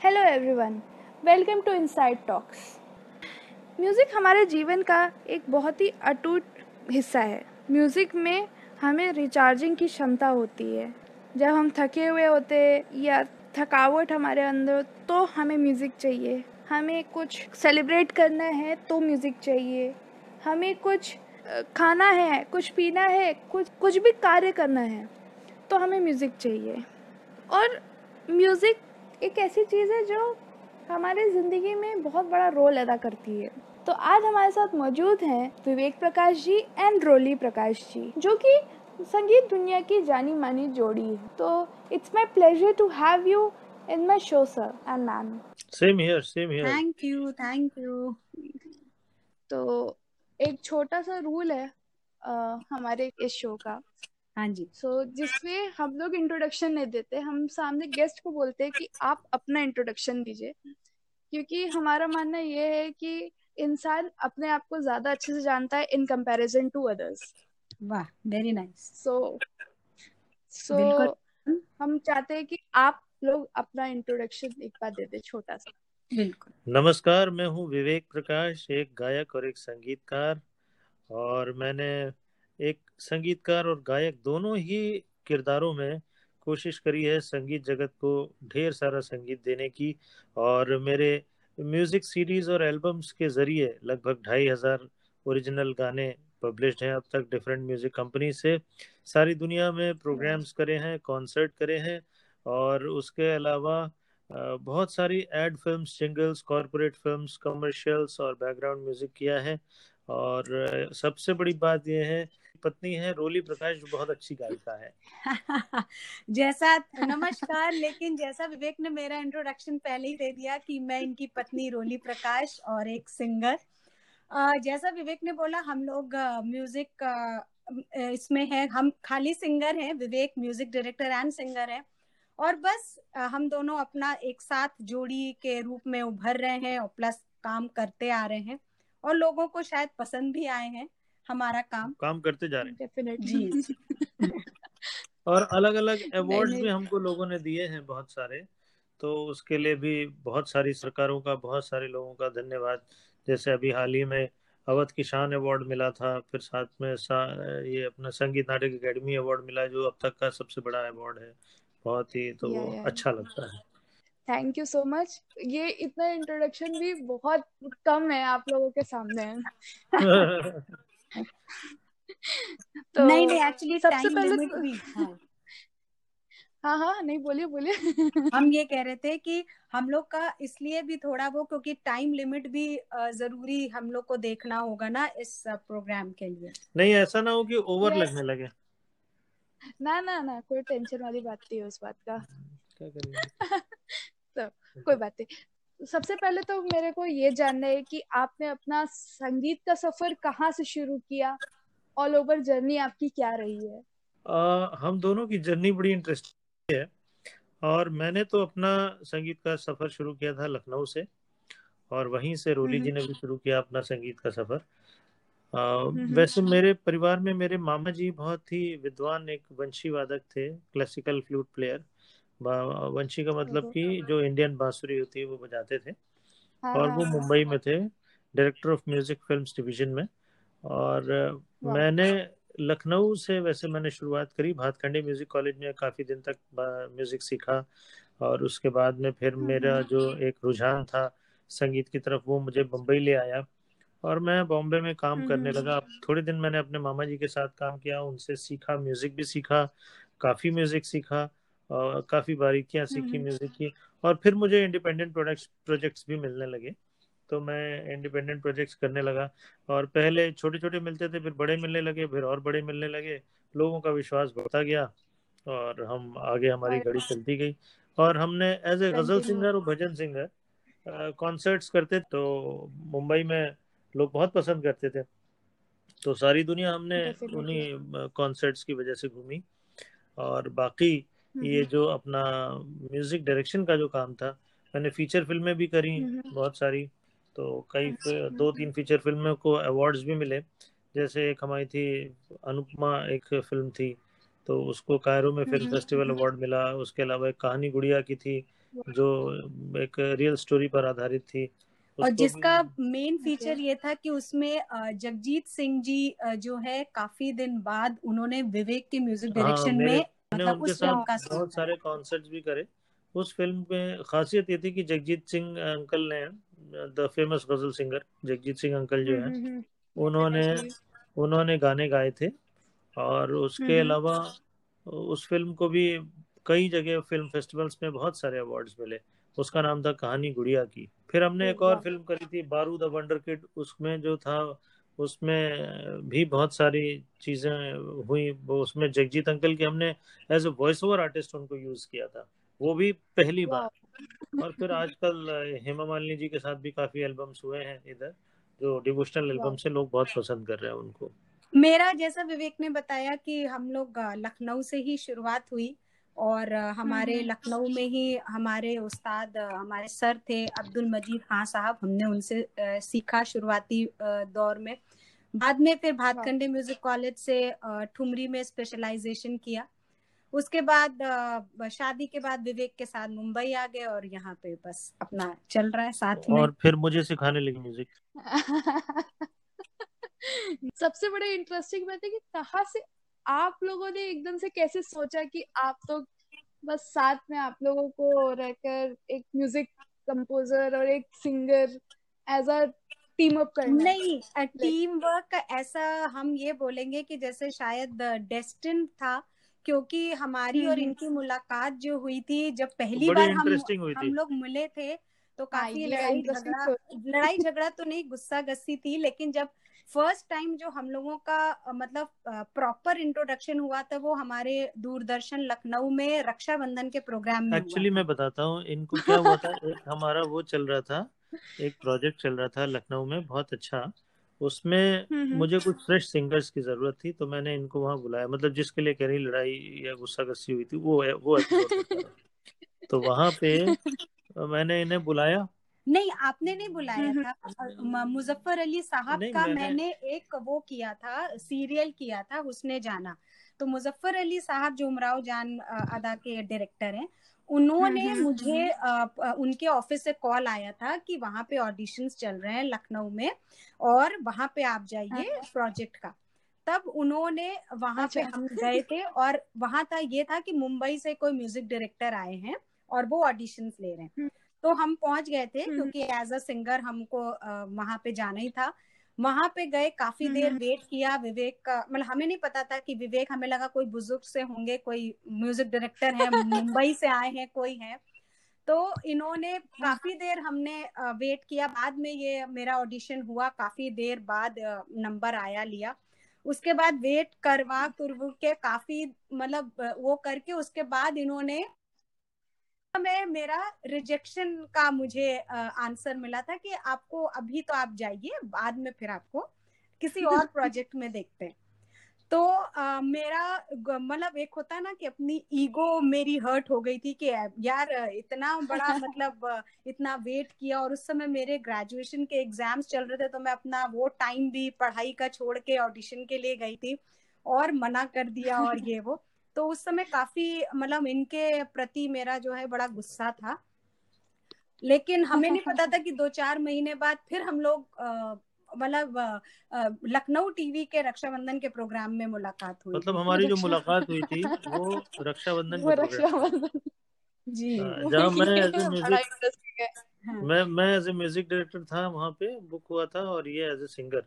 Hello everyone welcome to Inside Talks music हमारे जीवन का एक बहुत ही अटूट हिस्सा है। म्यूज़िक में हमें रिचार्जिंग की क्षमता होती है। जब हम थके हुए होते या थकावट हमारे अंदर तो हमें म्यूज़िक चाहिए। हमें कुछ सेलिब्रेट करना है तो म्यूज़िक चाहिए। हमें कुछ खाना है, कुछ पीना है, कुछ कुछ भी कार्य करना है तो हमें म्यूज़िक चाहिए। और म्यूज़िक एक ऐसी चीज़ है जो हमारे ज़िंदगी में बहुत बड़ा रोल अदा करती है। तो आज हमारे साथ मौजूद हैं विवेक प्रकाश जी एंड रोली प्रकाश जी जो कि संगीत दुनिया की जानी मानी जोड़ी है। तो it's my pleasure to have you in my show sir and ma'am same here same here thank you thank you तो एक छोटा सा रूल है आ, हमारे इस शो का। हाँ जी। सो so, जिसमें हम लोग इंट्रोडक्शन नहीं देते हम सामने गेस्ट को बोलते हैं कि आप अपना इंट्रोडक्शन दीजिए। क्योंकि हमारा मानना ये है कि इंसान अपने आप को ज़्यादा अच्छे से जानता है इन कंपैरिजन टू अदर्स वाह वेरी नाइस सो सो हम चाहते हैं कि आप लोग अपना इंट्रोडक्शन एक बार दे दे छोटा सा। बिल्कुल। नमस्कार मैं हूँ विवेक प्रकाश एक गायक और एक संगीतकार। और मैंने एक संगीतकार और गायक दोनों ही किरदारों में कोशिश करी है संगीत जगत को ढेर सारा संगीत देने की। और मेरे म्यूज़िक सीरीज़ और एल्बम्स के ज़रिए लगभग ढाई हज़ार ओरिजिनल गाने पब्लिश्ड हैं। अब तक डिफरेंट म्यूज़िक कंपनी से सारी दुनिया में प्रोग्राम्स करे हैं कॉन्सर्ट करे हैं और उसके अलावा बहुत सारी ad films jingles corporate films commercials और बैकग्राउंड म्यूज़िक किया है। और सबसे बड़ी बात यह है पत्नी है, रोली प्रकाश बहुत अच्छी गायिका है। जैसा नमस्कार, लेकिन जैसा विवेक ने मेरा इंट्रोडक्शन पहले ही दे दिया कि मैं इनकी पत्नी रोली प्रकाश और एक सिंगर जैसा विवेक ने बोला, हम लोग म्यूज़िक इसमें है। हम खाली सिंगर हैं, Vivek music director and singer है। और बस हम दोनों अपना एक साथ जोड़ी के रूप में उभर रहे हैं और प्लस काम करते आ रहे हैं। और लोगों को शायद पसंद भी आए हैं। हमारा काम। काम करते जा रहे हैं। जी। और अलग अलग अवार्ड भी हमको लोगों ने दिए हैं बहुत सारे। तो उसके लिए भी बहुत सारी सरकारों का बहुत सारे लोगों का धन्यवाद। जैसे अभी हाल ही में अवध किसान अवार्ड मिला था फिर साथ में सा, ये अपना संगीत नाटक अकेडमी अवार्ड मिला जो अब तक का सबसे बड़ा अवार्ड है। बहुत ही तो या, या, अच्छा लगता है। थैंक यू सो मच ये इतना इंट्रोडक्शन भी बहुत कम है आप लोगों के सामने। तो नहीं नहीं एक्चुअली सबसे पहले तो, हाँ। हाँ हाँ नहीं बोलिए बोलिए। हम ये कह रहे थे कि हम लोग का इसलिए भी थोड़ा वो क्योंकि टाइम लिमिट भी ज़रूरी हम लोग को देखना होगा ना इस प्रोग्राम के लिए। नहीं ऐसा ना हो कि ओवर लगने लगे। ना ना ना कोई टेंशन वाली बात नहीं है उस बात का। क्या तो कोई बात नहीं। सबसे पहले तो मेरे को ये जानना है कि आपने अपना संगीत का सफ़र कहाँ से शुरू किया? ऑल ओवर जर्नी आपकी क्या रही है? आ, हम दोनों की जर्नी बड़ी इंटरेस्टिंग है। और मैंने तो अपना संगीत का सफ़र शुरू किया था लखनऊ से। और वहीं से रोली जी ने भी शुरू किया अपना संगीत का सफ़र। आ, वैसे मेरे परिवार में मेरे मामा जी बहुत ही विद्वान एक वंशी वादक थे क्लासिकल फ्लूट प्लेयर वंशी का मतलब कि जो इंडियन बांसुरी होती है वो बजाते थे। हाँ, और वो हाँ, मुंबई हाँ। में थे director of music films division में। और मैंने लखनऊ से वैसे मैंने शुरुआत करी भातखंडी म्यूज़िक कॉलेज में काफ़ी दिन तक म्यूज़िक सीखा। और उसके बाद में फिर मेरा जो एक रुझान था संगीत की तरफ़ वो मुझे बम्बई ले आया। और मैं बॉम्बे में काम करने लगा। थोड़े दिन मैंने अपने मामा जी के साथ काम किया उनसे सीखा म्यूज़िक भी सीखा काफ़ी म्यूज़िक सीखा। काफ़ी बारीकियाँ सीखी म्यूज़िक की और फिर मुझे इंडिपेंडेंट प्रोडक्ट्स प्रोजेक्ट्स भी मिलने लगे। तो मैं इंडिपेंडेंट प्रोजेक्ट्स करने लगा और पहले छोटे छोटे मिलते थे फिर बड़े मिलने लगे फिर और बड़े मिलने लगे। लोगों का विश्वास बढ़ता गया और हम आगे हमारी घड़ी चलती गई। और हमने एज ए गज़ल सिंगर और भजन सिंगर कॉन्सर्ट्स करते तो मुंबई में लोग बहुत पसंद करते थे। तो सारी दुनिया हमने उन्हीं कॉन्सर्ट्स की वजह से घूमी और बाकी ये जो अपना म्यूज़िक डायरेक्शन का जो काम था मैंने फीचर फ़िल्में भी करी बहुत सारी तो कई। दो तीन फीचर फ़िल्मों को अवार्ड्स भी मिले। जैसे एक हमारी थी अनुपमा एक फ़िल्म थी तो उसको कायरो में फ़िल्म फेस्टिवल। अवार्ड मिला। उसके अलावा एक कहानी गुड़िया की थी जो एक रियल स्टोरी पर आधारित थी। और जिसका मेन फीचर ये था कि उसमें जगजीत सिंह जी जो है काफ़ी दिन बाद उन्होंने विवेक के म्यूज़िक हाँ डायरेक्शन में मतलब उनके साथ बहुत सारे कॉन्सर्ट्स भी करे। उस फ़िल्म में खासियत ये थी कि जगजीत सिंह अंकल ने the famous ghazal singer Jagjit Singh uncle जो हम्म, हैं हम्म, हम्म। उन्होंने उन्होंने गाने गाए थे। और उसके अलावा उस फ़िल्म को भी कई जगह फ़िल्म फेस्टिवल्स में बहुत सारे अवार्ड्स मिले। उसका नाम था कहानी गुड़िया की। फिर हमने एक और फ़िल्म करी थी बारूद द वंडर किड। उसमें जो था उसमें भी बहुत सारी चीज़ें हुई। वो उसमें जगजीत अंकल की हमने as a voice over artist उनको यूज़ किया था। वो भी पहली बार। और फिर आजकल हेमा मालिनी जी के साथ भी काफ़ी एल्बम्स हुए हैं इधर जो डिवोशनल एल्बम से लोग बहुत पसंद कर रहे हैं उनको। मेरा जैसा विवेक ने बताया कि हम लोग लखनऊ से ही शुरुआत हुई। और हमारे हम्म। लखनऊ में ही हमारे उस्ताद हमारे सर थे अब्दुल मजीद खान साहब। हमने उनसे सीखा शुरुआती दौर में। बाद में फिर भातखंडे म्यूज़िक कॉलेज से ठुमरी में स्पेशलाइजेशन किया। उसके बाद शादी के बाद विवेक के साथ मुंबई आ गए और यहाँ पे बस अपना चल रहा है साथ में। और फिर मुझे सिखाने लगी म्यूज़िक सबसे बड़े इंटरेस्टिंग बात है कि कहाँ से आप लोगों ने एकदम से कैसे सोचा कि आप तो बस साथ में आप लोगों को रहकर एक म्यूज़िक कंपोजर और एक singer as a team up करना नहीं टीम वर्क ऐसा हम ये बोलेंगे कि जैसे शायद डेस्टिन था क्योंकि हमारी और हम्म, इनकी मुलाकात जो हुई थी जब पहली बार हम हम लोग मिले थे तो काफ़ी लड़ाई झगड़ा लड़ाई झगड़ा तो नहीं गुस्सा गस्सी थी लेकिन जब फ़र्स्ट टाइम जो हम लोगों का मतलब प्रॉपर इंट्रोडक्शन हुआ था वो हमारे दूरदर्शन लखनऊ में रक्षाबंधन के प्रोग्राम में एक्चुअली मैं बताता हूँ इनको क्या हुआ था एक हमारा वो चल रहा था एक प्रोजेक्ट चल रहा था लखनऊ में बहुत अच्छा। उसमें हम्म, मुझे कुछ फ्रेश सिंगर्स की ज़रूरत थी तो मैंने इनको वहाँ बुलाया। मतलब जिसके लिए कह रही लड़ाई या गुस्सा गस्सी हुई थी वो वो। तो वहाँ पे मैंने इन्हें बुलाया नहीं आपने नहीं बुलाया हम्म, था। मुजफ्फर अली साहब का मैंने- एक वो किया था सीरियल किया था उसने जाना। तो मुजफ्फर अली साहब जो उमराव जान अदा के डायरेक्टर हैं उन्होंने हम्म, हम्म, मुझे अ, उनके ऑफ़िस से कॉल आया था कि वहाँ पे ऑडिशंस चल रहे हैं लखनऊ में और वहाँ पे आप जाइए प्रोजेक्ट का। तब उन्होंने वहाँ पे अच्छा। हम गए थे और वहाँ था ये था कि मुंबई से कोई म्यूज़िक डायरेक्टर आए हैं और वो ऑडिशंस ले रहे हैं। हम्म। तो हम पहुँच गए थे हम्म। क्योंकि एज अ सिंगर हमको वहाँ पे जाना ही था। वहाँ पे गए काफ़ी हम्म, देर हम्म। वेट किया विवेक का। मतलब हमें नहीं पता था कि विवेक हमें लगा कोई बुज़ुर्ग से होंगे कोई म्यूज़िक डायरेक्टर है मुंबई से आए हैं कोई है। तो इन्होंने काफ़ी देर हमने वेट किया। बाद में ये मेरा ऑडिशन हुआ काफ़ी देर बाद नंबर आया लिया। उसके बाद वेट करवा करवू के काफ़ी मतलब वो करके उसके बाद इन्होंने में मेरा रिजेक्शन का मुझे आंसर मिला था कि आपको अभी तो आप जाइए बाद में फिर आपको किसी और प्रोजेक्ट में देखते हैं। तो अ, मेरा मतलब एक होता ना कि अपनी ईगो मेरी हर्ट हो गई थी कि यार इतना बड़ा मतलब इतना वेट किया और उस समय मेरे ग्रेजुएशन के एग्ज़ाम्स चल रहे थे तो मैं अपना वो टाइम भी पढ़ाई का छोड़ के ऑडिशन के लिए गई थी और मना कर दिया और ये वो। तो उस समय काफ़ी मतलब इनके प्रति मेरा जो है बड़ा गुस्सा था। लेकिन हमें नहीं पता था कि दो चार महीने बाद फिर हम लोग मतलब लखनऊ टीवी के रक्षाबंधन के प्रोग्राम में मुलाकात हुई मतलब हमारी जो मुलाकात हुई थी वो रक्षाबंधन वो रक्षाबंधन। जी। हाँ, जहाँ मैं एज ए म्यूज़िक है। मैं मैं एज ए म्यूज़िक डायरेक्टर था वहाँ पे बुक हुआ था और ये एज ए सिंगर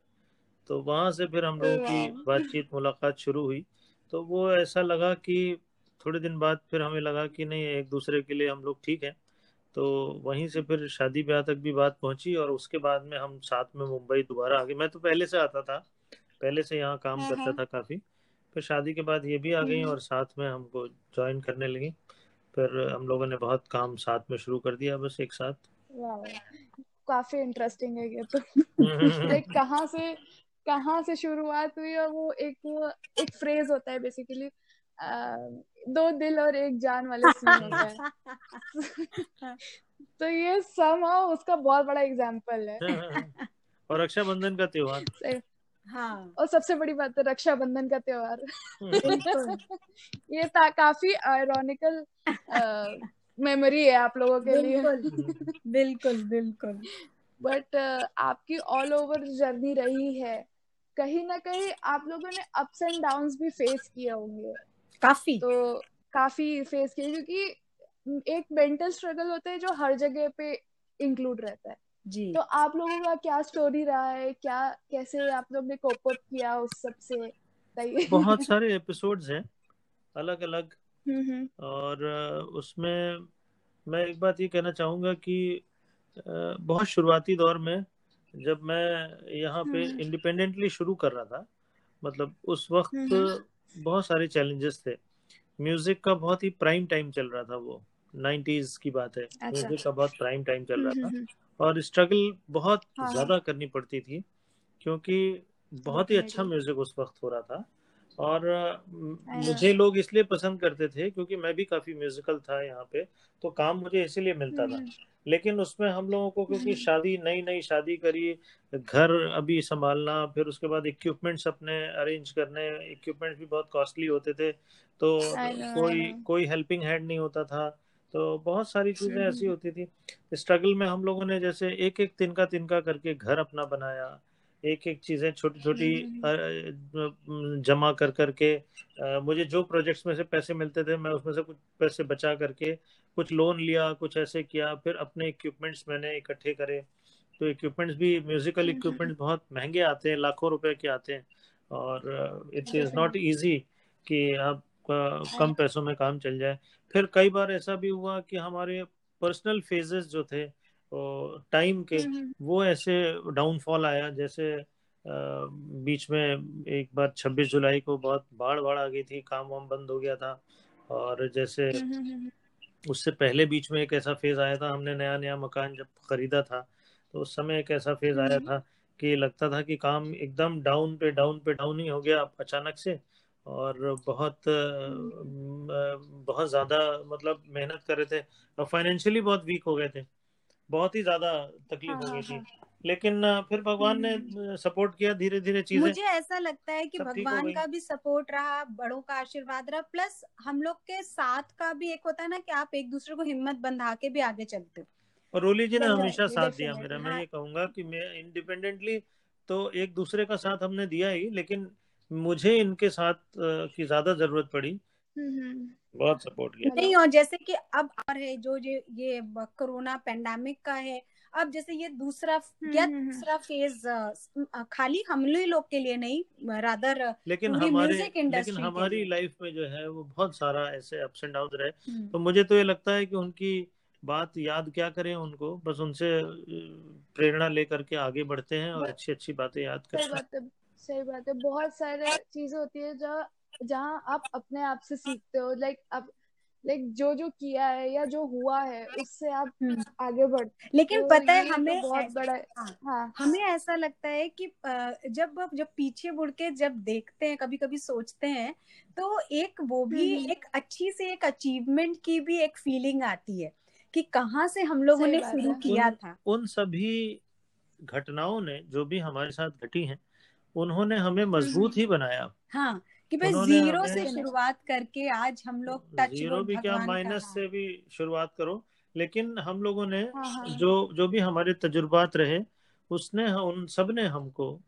तो वहाँ से फिर हम लोगों की बातचीत मुलाकात शुरू हुई। तो वो ऐसा लगा कि थोड़े दिन बाद फिर हमें लगा कि नहीं एक दूसरे के लिए हम लोग ठीक हैं। तो वहीं से फिर शादी ब्याह तक भी बात पहुँची और उसके बाद में हम साथ में मुंबई दोबारा आ गए। मैं तो पहले से आता था पहले से यहाँ काम हाँ, करता हाँ। था काफ़ी। फिर शादी के बाद ये भी आ गई हम्म। और साथ में हमको ज्वाइन करने लगी। फिर हम लोगों ने बहुत काम साथ में शुरू कर दिया बस एक साथ। काफ़ी इंटरेस्टिंग है ये तो। हम्म। लाइक कहाँ से कहाँ से शुरुआत हुई और वो एक वो एक फ्रेज होता है बेसिकली दो दिल और एक जान वाले सीन होता है। तो ये somehow उसका बहुत बड़ा एग्ज़ाम्पल है। और रक्षाबंधन का त्योहार। हाँ। और सबसे बड़ी बात है रक्षाबंधन का त्योहार। ये ता, काफ़ी आयरॉनिकल मेमोरी है आप लोगों के लिए। बिल्कुल। बिल्कुल बिल्कुल। बट आपकी ऑल ओवर जर्नी रही है। कहीं ना कहीं आप लोगों ने अप्स एंड डाउन भी फेस किए होंगे। काफ़ी। तो काफ़ी फेस किए क्योंकि एक मेंटल स्ट्रगल होता है जो हर जगह पे इंक्लूड रहता है। जी। तो आप लोगों का क्या स्टोरी रहा है? क्या कैसे आप लोग ने कोप अप किया उस सबसे? बहुत सारे एपिसोड्स हैं अलग अलग हम्म, हम्म, और उसमें मैं एक बात ये कहना चाहूँगा कि बहुत शुरुआती दौर में जब मैं यहाँ पे हम्म। इंडिपेंडेंटली शुरू कर रहा था मतलब उस वक्त हम्म। बहुत सारे चैलेंजेस थे म्यूज़िक का बहुत ही प्राइम टाइम चल रहा था वो 90s की बात है अच्छा। म्यूज़िक का बहुत प्राइम टाइम चल रहा हम्म, था हम्म, और स्ट्रगल बहुत हाँ। ज़्यादा करनी पड़ती थी क्योंकि बहुत ही अच्छा म्यूज़िक उस वक्त हो रहा था और know. मुझे लोग इसलिए पसंद करते थे क्योंकि मैं भी काफ़ी म्यूजिकल था यहाँ पे तो काम मुझे इसीलिए मिलता था। हम्म, लेकिन उसमें हम लोगों को क्योंकि हम्म। शादी नई नई शादी करी घर अभी संभालना फिर उसके बाद इक्विपमेंट्स अपने अरेंज करने इक्विपमेंट्स भी बहुत कॉस्टली होते थे तो कोई कोई हेल्पिंग हैंड नहीं होता था तो बहुत सारी चीज़ें ऐसी होती थी। स्ट्रगल में हम लोगों ने जैसे एक एक तिनका तिनका करके घर अपना बनाया एक एक चीज़ें छोटी छोटी हम्म, जमा कर करके मुझे जो प्रोजेक्ट्स में से पैसे मिलते थे मैं उसमें से कुछ पैसे बचा करके कुछ लोन लिया कुछ ऐसे किया फिर अपने इक्विपमेंट्स मैंने इकट्ठे करे। तो इक्विपमेंट्स भी म्यूजिकल हम्म, इक्विपमेंट्स बहुत महँगे आते हैं लाखों रुपए के आते हैं। और इट इज़ नॉट इजी कि आप कम पैसों में काम चल जाए। फिर कई बार ऐसा भी हुआ कि हमारे पर्सनल फेजेस जो थे टाइम के हम्म, वो ऐसे डाउनफॉल आया जैसे बीच में एक बार 26 जुलाई को बहुत बाढ़ बाढ़ आ गई थी काम वाम बंद हो गया था और जैसे हम्म, हम्म, उससे पहले बीच में एक ऐसा फ़ेज़ आया था हमने नया नया मकान जब खरीदा था तो उस समय एक ऐसा फ़ेज़ आया हम्म। था कि लगता था कि काम एकदम डाउन पे डाउन पे डाउन ही हो गया अचानक से और बहुत बहुत ज़्यादा मतलब मेहनत कर रहे थे और फाइनेंशियली बहुत वीक हो गए थे। बहुत ही ज़्यादा तकलीफ़ हाँ, हो गई हाँ, थी लेकिन फिर भगवान ने सपोर्ट किया धीरे धीरे चीज़ें। मुझे ऐसा लगता है कि भगवान का भी सपोर्ट रहा बड़ों का आशीर्वाद रहा प्लस हम लोग के साथ का भी एक होता है ना कि आप एक दूसरे को हिम्मत बंधा के भी आगे चलते हो। और रोली जी ने हमेशा साथ दिया मेरा मैं हाँ। ये कहूँगा कि मैं इंडिपेंडेंटली तो एक दूसरे का साथ हमने दिया ही लेकिन मुझे इनके साथ की ज़्यादा ज़रूरत पड़ी। हम्म, हम्म। बहुत सपोर्ट किया। नहीं और जैसे कि अब और है जो ये ये कोरोना पेंडेमिक का है अब जैसे ये दूसरा या हम्म, हम्म। दूसरा फ़ेज़ खाली हम लोग के लिए नहीं रादर लेकिन हमारे लेकिन हमारी लाइफ में जो है वो बहुत सारा ऐसे अप्स एंड डाउन रहे। तो मुझे तो ये लगता है कि उनकी बात याद क्या करें उनको बस उनसे प्रेरणा लेकर के आगे बढ़ते हैं और अच्छी अच्छी बातें याद करते हैं। सही बात है। बहुत सारे चीज़ें होती है जहाँ जहाँ आप अपने आप से सीखते हो लाइक आप लाइक जो जो किया है या जो हुआ है उससे आप हम्म। आगे बढ़ते लेकिन तो पता है ये तो बहुत बड़ा हाँ, हाँ। हमें ऐसा लगता है कि जब जब पीछे मुड़ के जब देखते हैं कभी कभी सोचते हैं तो एक वो भी हम्म। एक अच्छी से एक अचीवमेंट की भी एक फीलिंग आती है कि कहाँ से हम लोगों ने शुरू किया उन, था। उन सभी घटनाओं ने जो भी हमारे साथ घटी हैं उन्होंने हमें मज़बूत ही बनाया। हाँ कि भाई ज़ीरो से शुरुआत करके आज हम लोग टच ज़ीरो भी क्या माइनस से भी शुरुआत करो लेकिन हम लोगों ने हाँ, हाँ। जो जो भी हमारे तजुर्बात रहे उसने उन सबने हमको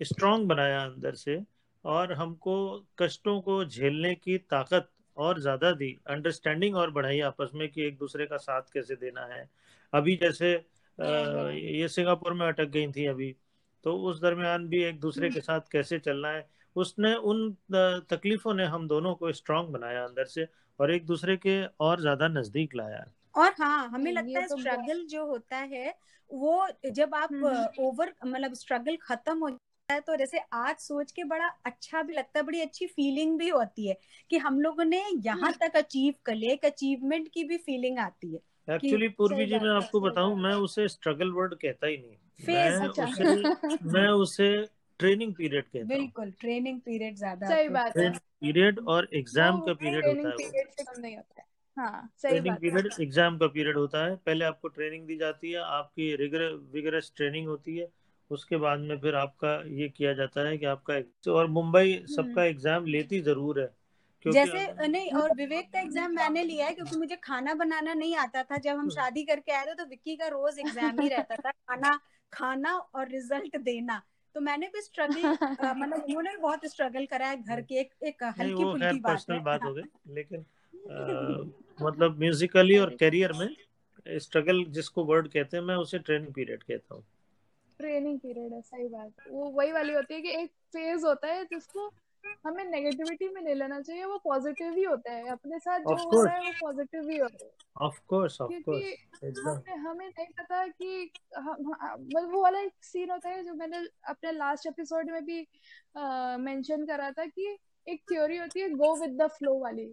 स्ट्रांग बनाया अंदर से और हमको कष्टों को झेलने की ताकत और ज़्यादा दी अंडरस्टैंडिंग और बढ़ाई आपस में कि एक दूसरे का साथ कैसे देना है अभी जैसे हाँ। ये सिंगापुर में अटक गई थी अभी तो उस दरमियान भी एक दूसरे के साथ कैसे चलना है उसने उन तकलीफों ने हम दोनों को स्ट्रांग बनाया अंदर से और एक दूसरे के और ज़्यादा नज़दीक लाया और हाँ हमें लगता है तो स्ट्रगल जो होता है वो जब आप हम्म। ओवर मतलब स्ट्रगल खत्म हो जाता है तो जैसे आज सोच के बड़ा अच्छा भी लगता है बड़ी अच्छी फीलिंग भी होती है कि हम लोगों ने यहाँ तक अचीव कर लिया एक अचीवमेंट की भी फीलिंग आती है एक्चुअली पूर्वी जी मैं आपको बताऊँ मैं उसे स्ट्रगल वर्ड कहता ही नहीं मैं अच्छा। उसे मैं उसे ट्रेनिंग पीरियड कहता हूँ। बिल्कुल ट्रेनिंग पीरियड ज़्यादा सही बात है। पीरियड और एग्ज़ाम का पीरियड होता है पीरियड से नहीं होता है। हाँ ट्रेनिंग पीरियड एग्ज़ाम का पीरियड होता है। पहले आपको ट्रेनिंग दी जाती है आपकी रिगर विगरस ट्रेनिंग होती है। उसके बाद में फिर आपका ये किया जाता है कि आपका और मुंबई सबका एग्ज़ाम हम्म। लेती ज़रूर है जैसे नहीं और विवेक का एग्ज़ाम मैंने लिया है क्योंकि मुझे खाना बनाना नहीं आता था। जब हम हम्म। शादी करके आए थे तो विक्की का रोज एग्ज़ाम ही रहता था खाना खाना और रिज़ल्ट देना। तो मैंने भी स्ट्रगल मतलब उन्होंने भी बहुत स्ट्रगल करा है घर के एक एक हल्की फुल्की बात पर्सनल बात हो। गई लेकिन आ, मतलब म्यूजिकली और करियर में स्ट्रगल जिसको वर्ड कहते हैं मैं उसे ट्रेनिंग पीरियड कहता हूँ। ट्रेनिंग पीरियड है सही बात। वो वही वाली होती है कि एक फ़ेज़ होता है जिसको हमें नेगेटिविटी में नहीं लेना चाहिए वो पॉजिटिव ही होता है। अपने साथ जो हो रहा है वो पॉजिटिव ही होता है। ऑफ़ कोर्स ऑफ़ कोर्स हमें हमें नहीं पता कि मतलब वो वाला एक सीन होता है जो मैंने अपने लास्ट एपिसोड में भी मेंशन करा था कि एक थ्योरी होती है गो विद द फ्लो वाली।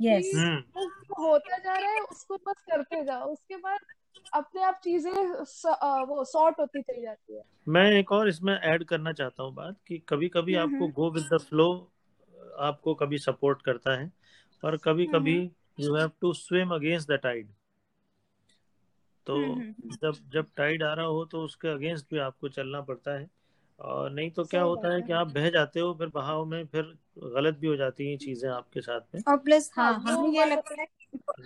Yes yes. हम्म। होता जा रहा है उसको बस करते जाओ। उसके बाद अपने आप चीज़ें वो सॉर्ट होती चली जाती है। मैं एक और इसमें ऐड करना चाहता हूँ बात कि कभी कभी आपको गो विद द फ्लो आपको कभी सपोर्ट करता है और कभी कभी you have to swim against the tide तो जब जब टाइड आ रहा हो तो उसके अगेंस्ट भी आपको चलना पड़ता है और नहीं तो क्या होता है कि आप बह जाते हो फिर बहाव में फिर गलत भी हो जाती हैं चीज़ें आपके साथ में। और प्लस हाँ, हाँ हमें ये लगता है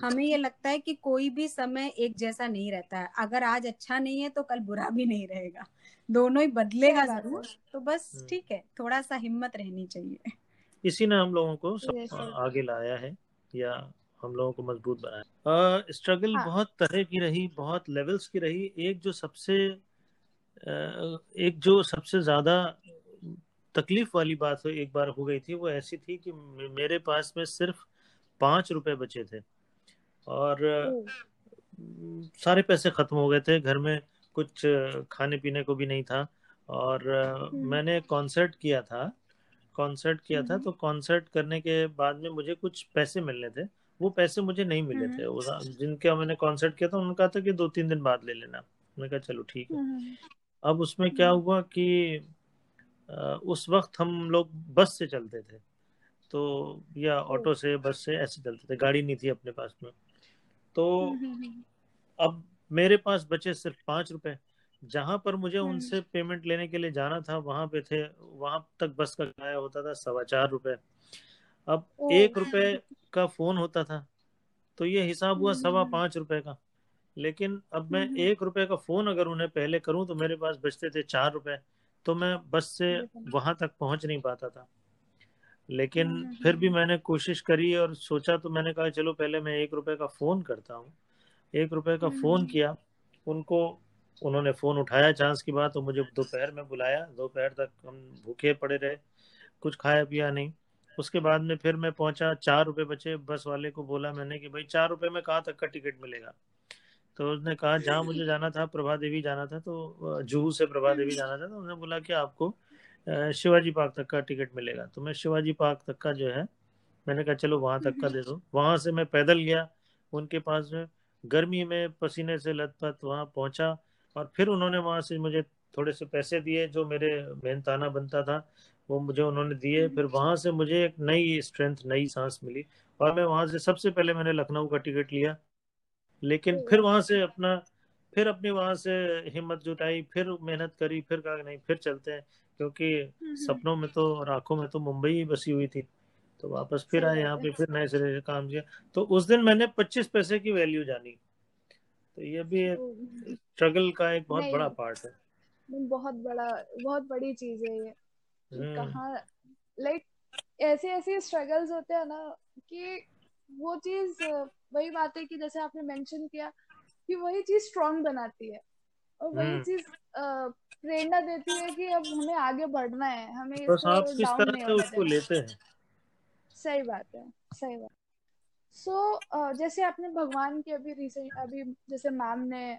हमें ये लगता है कि कोई भी समय एक जैसा नहीं रहता है। अगर आज अच्छा नहीं है तो कल बुरा भी नहीं रहेगा। दोनों ही बदलेगा ज़रूर तो बस हम्म। ठीक है थोड़ा सा हिम्मत रहनी चाहिए। इसी ने हम लोगों को सब आगे लाया है या हम लोगों को मज़बूत बनाया स्ट्रगल हाँ. बहुत तरह की रही बहुत लेवल्स की रही। एक जो सबसे एक जो सबसे ज़्यादा तकलीफ़ वाली बात एक बार हो गई थी वो ऐसी थी कि मेरे पास में सिर्फ़ पाँच रुपए बचे थे। और सारे पैसे खत्म हो गए थे। घर में कुछ खाने पीने को भी नहीं था। और हम्म। मैंने कॉन्सर्ट किया था। कॉन्सर्ट किया था हम्म। तो कॉन्सर्ट करने के बाद में मुझे कुछ पैसे मिलने थे। वो पैसे मुझे नहीं मिले थे। हम्म। जिनके मैंने कॉन्सर्ट किया था उन्होंने कहा था कि दो तीन दिन बाद ले लेना। मैंने कहा चलो ठीक है। अब उसमें क्या हुआ कि उस वक्त हम लोग बस से चलते थे। तो या ऑटो से बस से ऐसे चलते थे गाड़ी नहीं थी अपने पास में। तो हम्म, हम्म, हम्म। अब मेरे पास बचे सिर्फ़ पाँच रुपए। जहाँ पर मुझे उनसे पेमेंट लेने के लिए जाना था वहाँ पे थे वहाँ तक बस का किराया होता था सवा चार रुपए। अब एक रुपए का फ़ोन होता था तो ये हिसाब हुआ सवा पाँच रुपए का। लेकिन अब मैं एक रुपए का फ़ोन अगर उन्हें पहले करूँ तो मेरे पास बचते थे चार रुपए तो मैं बस से वहाँ तक पहुँच नहीं पाता था। लेकिन हम्म, हम्म, फिर भी हम्म। मैंने कोशिश करी और सोचा तो मैंने कहा चलो पहले मैं एक रुपए का फ़ोन करता हूँ। एक रुपए का फ़ोन किया। उनको उन्होंने फ़ोन उठाया चांस की बात तो मुझे दोपहर में बुलाया। दोपहर तक हम भूखे पड़े रहे कुछ खाया पिया नहीं। उसके बाद में फिर मैं पहुँचा चार रुपए बचे। बस वाले को बोला मैंने कि भाई चार रुपए में कहाँ तक का टिकट मिलेगा? तो उसने कहा जहाँ मुझे जाना था प्रभा देवी जाना था। तो जूहू से प्रभा देवी जाना था। तो उन्होंने बोला कि आपको शिवाजी पार्क तक का टिकट मिलेगा। तो मैं शिवाजी पार्क तक का जो है मैंने कहा चलो वहाँ तक का दे दो। वहाँ से मैं पैदल गया उनके पास में गर्मी में पसीने से लथपथ वहाँ पहुँचा और फिर उन्होंने वहाँ से मुझे थोड़े से पैसे दिए जो मेरे मेहनताना बनता था वो मुझे उन्होंने दिए। फिर वहाँ से मुझे एक नई स्ट्रेंथ नई सांस मिली और मैं वहाँ से सबसे पहले मैंने लखनऊ का टिकट लिया। लेकिन फिर वहाँ से अपना फिर अपनी वहाँ से हिम्मत जुटाई फिर मेहनत करी फिर कहा नहीं फिर चलते हैं। क्योंकि हम्म, हम्म। सपनों में तो और आँखों में तो मुंबई ही बसी हुई थी। तो वापस फिर आए यहाँ पे फिर नए सिरे से काम किया। तो उस दिन मैंने पच्चीस पैसे की वैल्यू जानी। तो ये भी एक स्ट्रगल का एक बहुत बड़ा पार्ट है। बहुत बड़ा बहुत बड़ी चीज़ है ये हम्म। कहाँ लाइक ऐसे ऐसे स्ट्रगल्स होते हैं ना कि वो चीज़ वही बात है कि जैसे आपने मेंशन किया कि वही चीज़ स्ट्रांग बनाती है। और वही चीज़ प्रेरणा देती है कि अब हमें आगे बढ़ना है हमें बस आप किस तरह से उसको लेते हैं? सही बात है सही बात। सो so, uh, जैसे आपने भगवान के अभी रिसेंट अभी जैसे मैम ने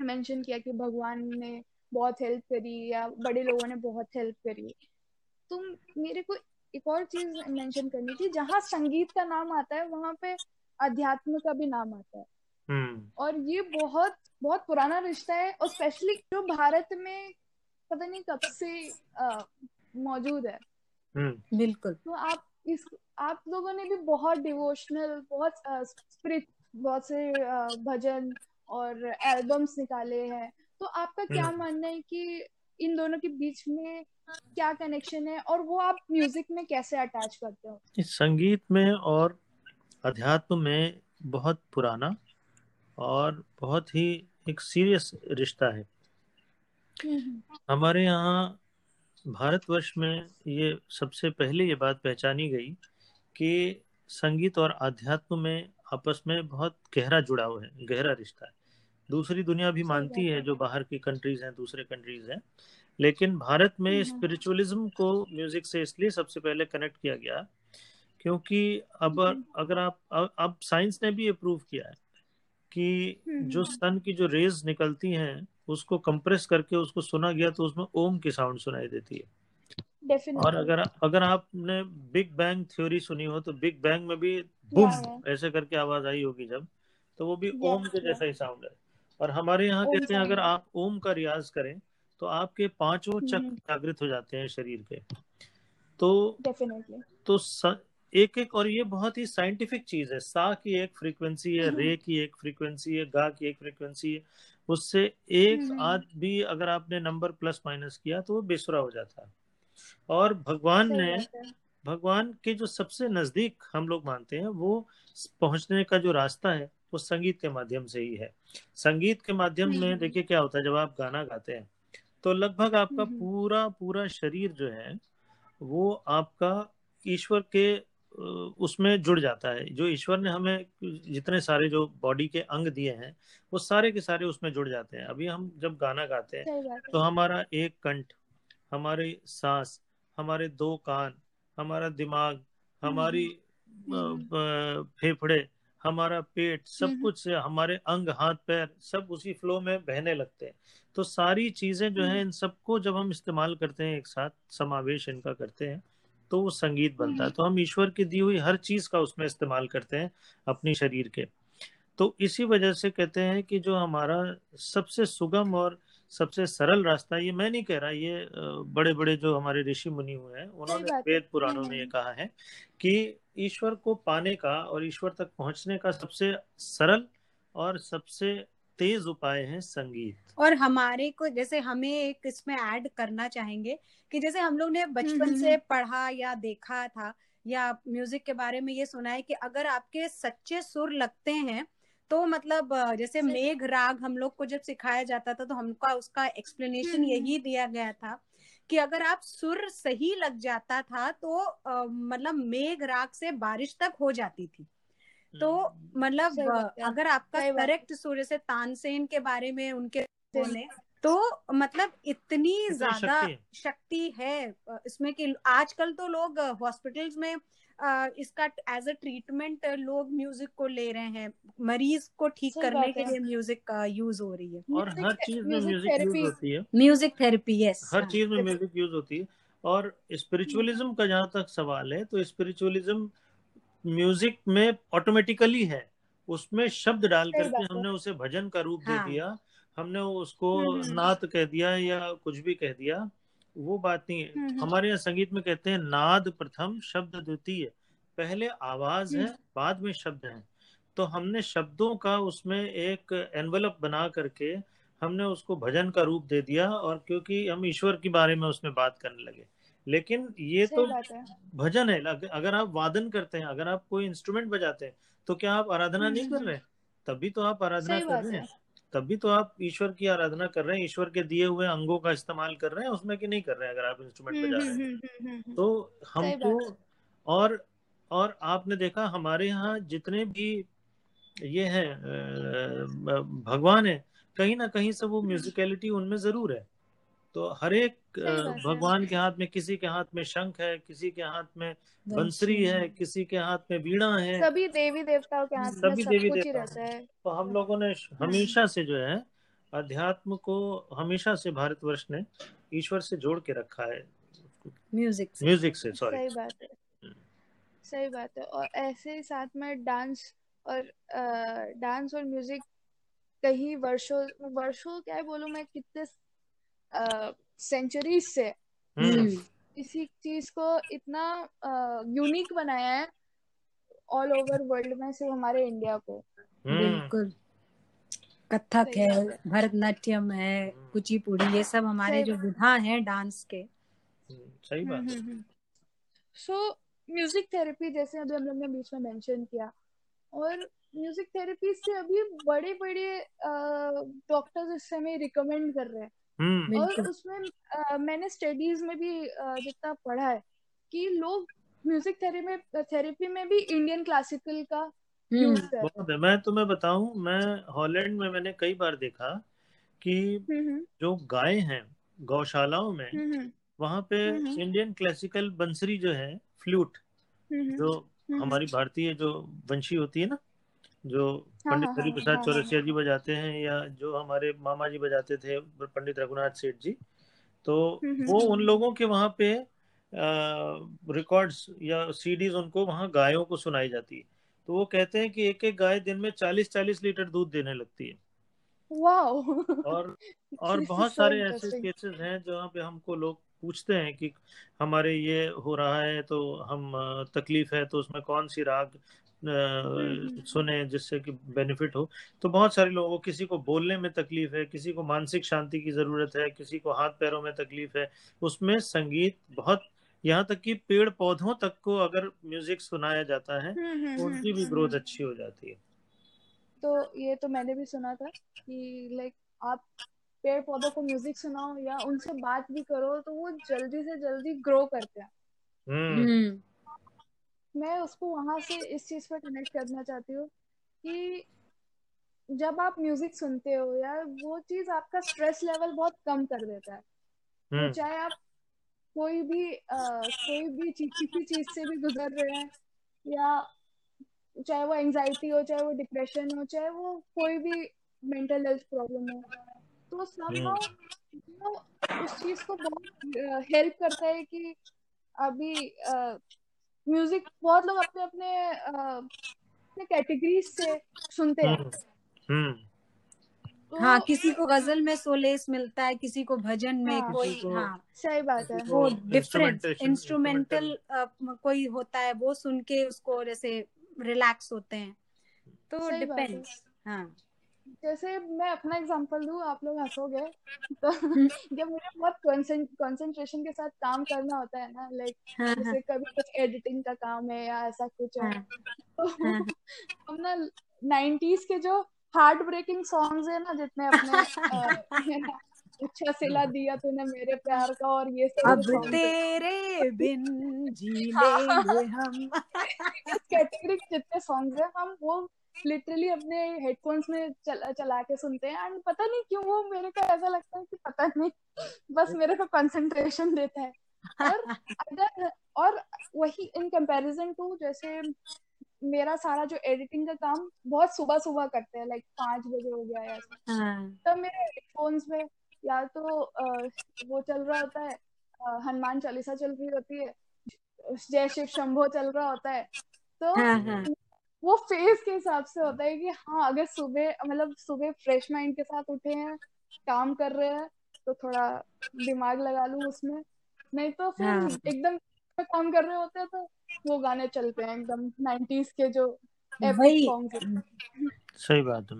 मेंशन uh, किया कि भगवान ने बहुत हेल्प करी या बड़े लोगों ने बहुत हेल्प करी। तुम मेरे को एक और चीज़ मेंशन करनी थी जहाँ संगीत का नाम आता है वहाँ पे अध्यात्म का भी नाम आता है। हम्म। और ये बहुत बहुत पुराना रिश्ता है और स्पेशली जो भारत में पता नहीं कब से मौजूद है। हम्म। बिल्कुल। तो आप इस आप लोगों ने भी बहुत डिवोशनल बहुत स्पिरिट बहुत से भजन और एल्बम्स निकाले हैं। तो आपका क्या हम्म। मानना है कि इन दोनों के बीच में क्या कनेक्शन है और वो आप म्यूज़िक में कैसे अटैच करते हो? संगीत में और अध्यात्म में बहुत पुराना और बहुत ही एक सीरियस रिश्ता है। हमारे यहाँ भारतवर्ष में ये सबसे पहले ये बात पहचानी गई कि संगीत और अध्यात्म में आपस में बहुत गहरा जुड़ाव है गहरा रिश्ता है। दूसरी दुनिया भी मानती है जो बाहर की कंट्रीज़ हैं दूसरे कंट्रीज़ हैं लेकिन भारत में स्पिरिचुअलिज्म को म्यूज़िक से इसलिए सबसे पहले कनेक्ट किया गया क्योंकि अब अगर आप अब साइंस ने भी ये प्रूव किया है कि जो सन की जो रेज निकलती हैं उसको कंप्रेस करके उसको सुना गया तो उसमें ओम की साउंड सुनाई देती है। Definitely. और अगर अगर आपने बिग बैंग थ्योरी सुनी हो तो बिग बैंग में भी बूम ऐसे करके आवाज़ आई होगी जब तो वो भी ओम के जैसा ही साउंड है। और हमारे यहाँ कहते हैं अगर आप ओम का रियाज करें तो आपके पाँचों चक्र जागृत हो जाते हैं शरीर के। तो डेफिनेटली तो स, एक एक और ये बहुत ही साइंटिफिक चीज़ है। सा की एक फ्रीक्वेंसी है रे की एक फ्रीक्वेंसी है गा की एक फ्रीक्वेंसी है उससे एक आध भी अगर आपने नंबर प्लस माइनस किया तो वो बेसुरा हो जाता है। और भगवान ने भगवान के जो सबसे नज़दीक हम लोग मानते हैं वो पहुँचने का जो रास्ता है वो संगीत के माध्यम से ही है। संगीत के माध्यम में देखिए क्या होता है जब आप गाना गाते हैं तो लगभग आपका पूरा पूरा शरीर जो है वो आपका ईश्वर के उसमें जुड़ जाता है। जो ईश्वर ने हमें जितने सारे जो बॉडी के अंग दिए हैं वो सारे के सारे उसमें जुड़ जाते हैं। अभी हम जब गाना गाते हैं तो हमारा एक कंठ हमारी सांस हमारे दो कान हमारा दिमाग हमारी फेफड़े हमारा पेट सब कुछ से हमारे अंग हाथ पैर सब उसी फ्लो में बहने लगते हैं। तो सारी चीज़ें जो है इन सबको जब हम इस्तेमाल करते हैं एक साथ समावेश इनका करते हैं तो वो संगीत बनता है। तो हम ईश्वर की दी हुई हर चीज़ का उसमें इस्तेमाल करते हैं अपनी शरीर के। तो इसी वजह से कहते हैं कि जो हमारा सबसे सुगम और सबसे सरल रास्ता ये मैं नहीं कह रहा ये बड़े बड़े जो हमारे ऋषि मुनि हुए हैं उन्होंने वेद पुराणों में ये कहा है कि ईश्वर को पाने का और ईश्वर तक पहुँचने का सबसे सरल और सबसे तेज उपाय है संगीत। और हमारे को जैसे हमें एक इसमें ऐड करना चाहेंगे कि जैसे हम लोग ने बचपन से पढ़ा या देखा था या म्यूज़िक के बारे में ये सुना है कि अगर आपके सच्चे सुर लगते हैं तो मतलब जैसे मेघ राग हम लोग को जब सिखाया जाता था तो हमका उसका एक्सप्लेनेशन यही दिया गया था कि अगर आप सुर सही लग जाता था तो मतलब मेघ राग से बारिश तक हो जाती थी। तो मतलब अगर आपका करेक्ट सुर से तानसेन के बारे में उनके बोले तो मतलब इतनी ज़्यादा शक्ति है। इसमें कि आजकल तो लोग हॉस्पिटल्स में इसका एज अ ट्रीटमेंट लोग म्यूज़िक को ले रहे हैं मरीज़ को ठीक करने के लिए म्यूज़िक का यूज़ हो रही है। और हर चीज़ में म्यूज़िक यूज़ होती है। म्यूज़िक थेरेपी यस हर चीज़ में म्यूज़िक यूज़ होती है। और स्पिरिचुअलिज्म का जहाँ तक सवाल है तो स्पिरिचुअलिज्म म्यूज़िक में ऑटोमेटिकली है। उसमें शब्द डाल करके हमने उसे भजन का रूप हाँ. दे दिया। हमने उसको हम्म, हम्म। नात कह दिया या कुछ भी कह दिया वो बात नहीं है। हम्म, हमारे यहाँ संगीत में कहते हैं नाद प्रथम शब्द द्वितीय। पहले आवाज़ है बाद में शब्द है। तो हमने शब्दों का उसमें एक एनवलप बना करके हमने उसको भजन का रूप दे दिया और क्योंकि हम ईश्वर के बारे में उसमें बात करने लगे। लेकिन ये तो भजन है। अगर आप वादन करते हैं अगर आप कोई इंस्ट्रूमेंट बजाते हैं तो क्या आप आराधना नहीं कर रहे? तभी तो आप आराधना कर रहे हैं। तभी तो आप ईश्वर की आराधना कर रहे हैं ईश्वर के दिए हुए अंगों का इस्तेमाल कर रहे हैं उसमें कि नहीं कर रहे हैं अगर आप इंस्ट्रूमेंट बजा रहे हैं। तो हमको और और आपने देखा हमारे यहाँ जितने भी ये है भगवान है कहीं ना कहीं से वो म्यूजिकलिटी उनमें ज़रूर है। तो हर एक भगवान के हाथ में किसी के हाथ में शंख है किसी के हाथ में बंसरी है किसी के हाथ में वीणा है। सभी देवी देवताओं के हाथ सभी में देवी देवता है तो हम लोगों ने हमेशा से जो है अध्यात्म को हमेशा से भारतवर्ष ने ईश्वर से जोड़ के रखा है। म्यूज़िक से। म्यूज़िक से सॉरी। सही बात है। हम्म। सही बात है। और ऐसे ही साथ में डांस और डांस और म्यूज़िक कई वर्षों वर्षों क्या बोलूँ मैं कितने सेंचुरीज से। हम्म। इसी चीज़ को इतना यूनिक बनाया है ऑल ओवर वर्ल्ड में सिर्फ़ हमारे इंडिया को। हम्म। बिल्कुल। कथक है भरतनाट्यम है। कुचिपुड़ी ये सब हमारे जो विधा हैं डांस के। हम्म, सही बात सो म्यूज़िक थेरेपी जैसे अभी हम लोग ने बीच में मेंशन किया और म्यूज़िक थेरेपी से अभी बड़े बड़े डॉक्टर्स इस समय रिकमेंड कर रहे हैं। हम्म। और उसमें आ, मैंने स्टडीज़ में भी जितना पढ़ा है कि लोग म्यूज़िक थेरेपी थेरेपी में भी इंडियन क्लासिकल का हम्म। बहुत है। मैं तुम्हें बताऊँ मैं हॉलैंड में मैंने कई बार देखा कि हम्म, जो गाय हैं गौशालाओं में वहाँ पे इंडियन क्लासिकल बंसरी जो है फ्लूट जो हमारी भारतीय जो वंशी होती है ना जो हाँ, पंडित हाँ, हरि हाँ, प्रसाद चौरसिया जी बजाते हैं या जो हमारे मामा जी बजाते थे पंडित रघुनाथ सेठ जी तो वो उन लोगों के वहाँ पे रिकॉर्ड्स या सीडीज उनको वहाँ गायों को सुनाई जाती है। तो वो कहते हैं कि एक एक गाय दिन में चालीस चालीस लीटर दूध देने लगती है। और और बहुत सारे ऐसे केसेस हैं जहाँ पे हमको लोग पूछते हैं कि हमारे ये हो रहा है तो हम तकलीफ़ है तो उसमें कौन सी राग सुने जिससे कि बेनिफिट हो। तो बहुत सारे लोगों को किसी को बोलने में तकलीफ़ है किसी को मानसिक शांति की ज़रूरत है किसी को हाथ पैरों में तकलीफ़ है उसमें संगीत बहुत यहाँ तक कि पेड़ पौधों तक को अगर म्यूज़िक सुनाया जाता है तो उनकी भी ग्रोथ अच्छी हो जाती है। तो ये तो मैंने भी सुना था कि लाइक आप पेड़ पौधों को म्यूज़िक सुनाओ या उनसे बात भी करो तो वो जल्दी से जल्दी ग्रो करते हैं। मैं उसको वहाँ से इस चीज़ पर कनेक्ट करना चाहती हूँ कि जब आप म्यूज़िक सुनते हो यार वो चीज़ आपका स्ट्रेस लेवल बहुत कम कर देता है तो हम्म। चाहे आप कोई भी आ, कोई भी चीज़ किसी चीज़ से भी गुजर रहे हैं या चाहे वो एंजाइटी हो चाहे वो डिप्रेशन हो चाहे वो कोई भी मेंटल हेल्थ प्रॉब्लम हो तो समहाउ हम्म। उस चीज़ को बहुत हेल्प करता है कि अभी म्यूज़िक बहुत लोग अपने अपने अपने कैटेगरीज से सुनते हैं। हम्म, हम्म। तो, हाँ किसी को गज़ल में सोलेस मिलता है किसी को भजन में हाँ, कोई को, हाँ सही बात है। वो डिफरेंट इंस्ट्रूमेंटल कोई होता है वो सुन के उसको जैसे रिलैक्स होते हैं। तो डिपेंड्स हाँ। जैसे मैं अपना एग्जांपल दूँ आप लोग हंसोगे। तो जब मुझे बहुत कंसंट्रेशन के साथ काम करना होता है ना लाइक हाँ, हाँ। जैसे कभी कुछ एडिटिंग का काम है या ऐसा कुछ है हाँ, तो हम ना नाइन्टीज के जो हार्ट ब्रेकिंग सॉन्ग्स है ना जितने अपने अच्छा सिला दिया तूने मेरे प्यार का और ये सब अब तेरे बिन जी लेंगे हम। कैटेगरी जितने सॉन्ग्स है हम वो लिटरली अपने हेडफोन्स में चला चला के सुनते हैं एंड पता नहीं क्यों वो मेरे को ऐसा लगता है कि पता नहीं बस मेरे को कंसंट्रेशन देता है और अगर और वही इन कंपैरिजन टू जैसे मेरा सारा जो एडिटिंग का काम बहुत सुबह सुबह करते हैं लाइक पाँच बजे हो गया ऐसा हाँ। तब मेरे हेडफोन्स में या तो वो चल रहा होता है हनुमान चालीसा चल रही होती है जय शिव शंभो चल रहा होता है तो हाँ, हाँ। वो फेस के हिसाब से होता है कि हाँ अगर सुबह मतलब सुबह फ्रेश माइंड के साथ उठे हैं काम कर रहे हैं तो थोड़ा दिमाग लगा लू उसमें। नहीं तो फिर हाँ. एकदम काम कर रहे होते हैं तो वो गाने चलते हैं एकदम नाइनटीज के जो सॉन्ग सही बात है।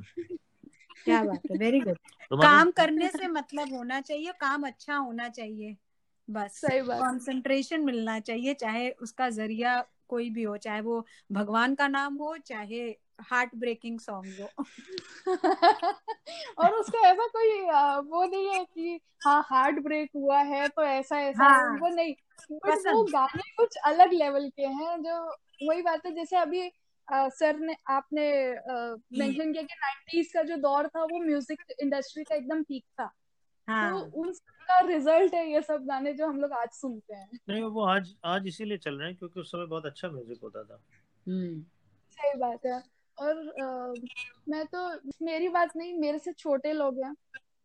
क्या बात है वेरी गुड काम करने से मतलब होना चाहिए काम अच्छा होना चाहिए बस। सही बात। कंसंट्रेशन मिलना चाहिए चाहे उसका ज़रिया कोई भी हो चाहे वो भगवान का नाम हो चाहे हार्ट ब्रेकिंग सॉन्ग हो। और उसका ऐसा कोई वो नहीं है कि हाँ हार्ट ब्रेक हुआ है तो ऐसा ऐसा हाँ, वो नहीं बट वो गाने कुछ अलग लेवल के हैं जो वही बात है जैसे अभी आ, सर ने आपने मेंशन किया कि नाइनटीज का जो दौर था वो म्यूज़िक इंडस्ट्री का एकदम पीक था। हाँ. तो उन का रिज़ल्ट है ये सब गाने जो हम लोग आज सुनते हैं। नहीं वो आज आज इसीलिए चल रहे हैं क्योंकि उस समय बहुत अच्छा म्यूज़िक होता था। हम्म। सही बात है। और आ, मैं तो मेरी बात नहीं मेरे से छोटे लोग हैं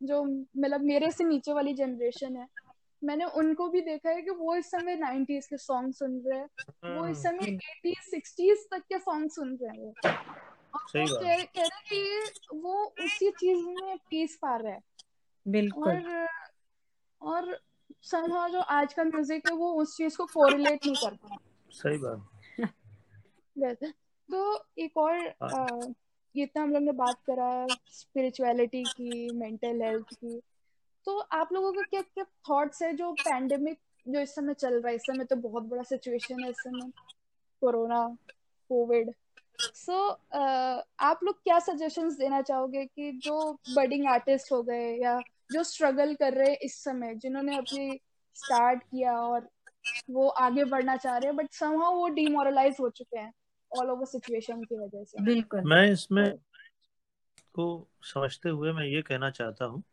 जो मतलब मेरे से नीचे वाली जनरेशन है। मैंने उनको भी देखा है कि वो इस समय नाइनटीज के सॉन्ग सुन रहे हैं। वो इस समय एटीज। सिक्सटीज तक के सॉन्ग सुन रहे हैं। वो कह रहे कि वो उसी चीज़ में पीस पा रहे हैं। बिल्कुल। और और समझो जो आज का म्यूज़िक है वो उस चीज़ को कोरिलेट नहीं करता सही बात। तो एक और हाँ। इतना हम लोग ने बात करा स्पिरिचुअलिटी की मेंटल हेल्थ की। तो आप लोगों का क्या क्या थॉट्स है जो पैंडेमिक जो इस समय चल रहा है? इस समय तो बहुत बड़ा सिचुएशन है इस समय। कोरोना कोविड सो आप लोग क्या सजेशंस देना चाहोगे कि जो बडिंग आर्टिस्ट हो गए या जो स्ट्रगल कर रहे हैं इस समय जिन्होंने अपनी स्टार्ट किया और वो आगे बढ़ना चाह रहे हैं बट समहाउ वो डिमोरलाइज हो चुके हैं ऑल ओवर सिचुएशन की वजह से? बिल्कुल। मैं इसमें को समझते हुए मैं ये कहना चाहता हूँ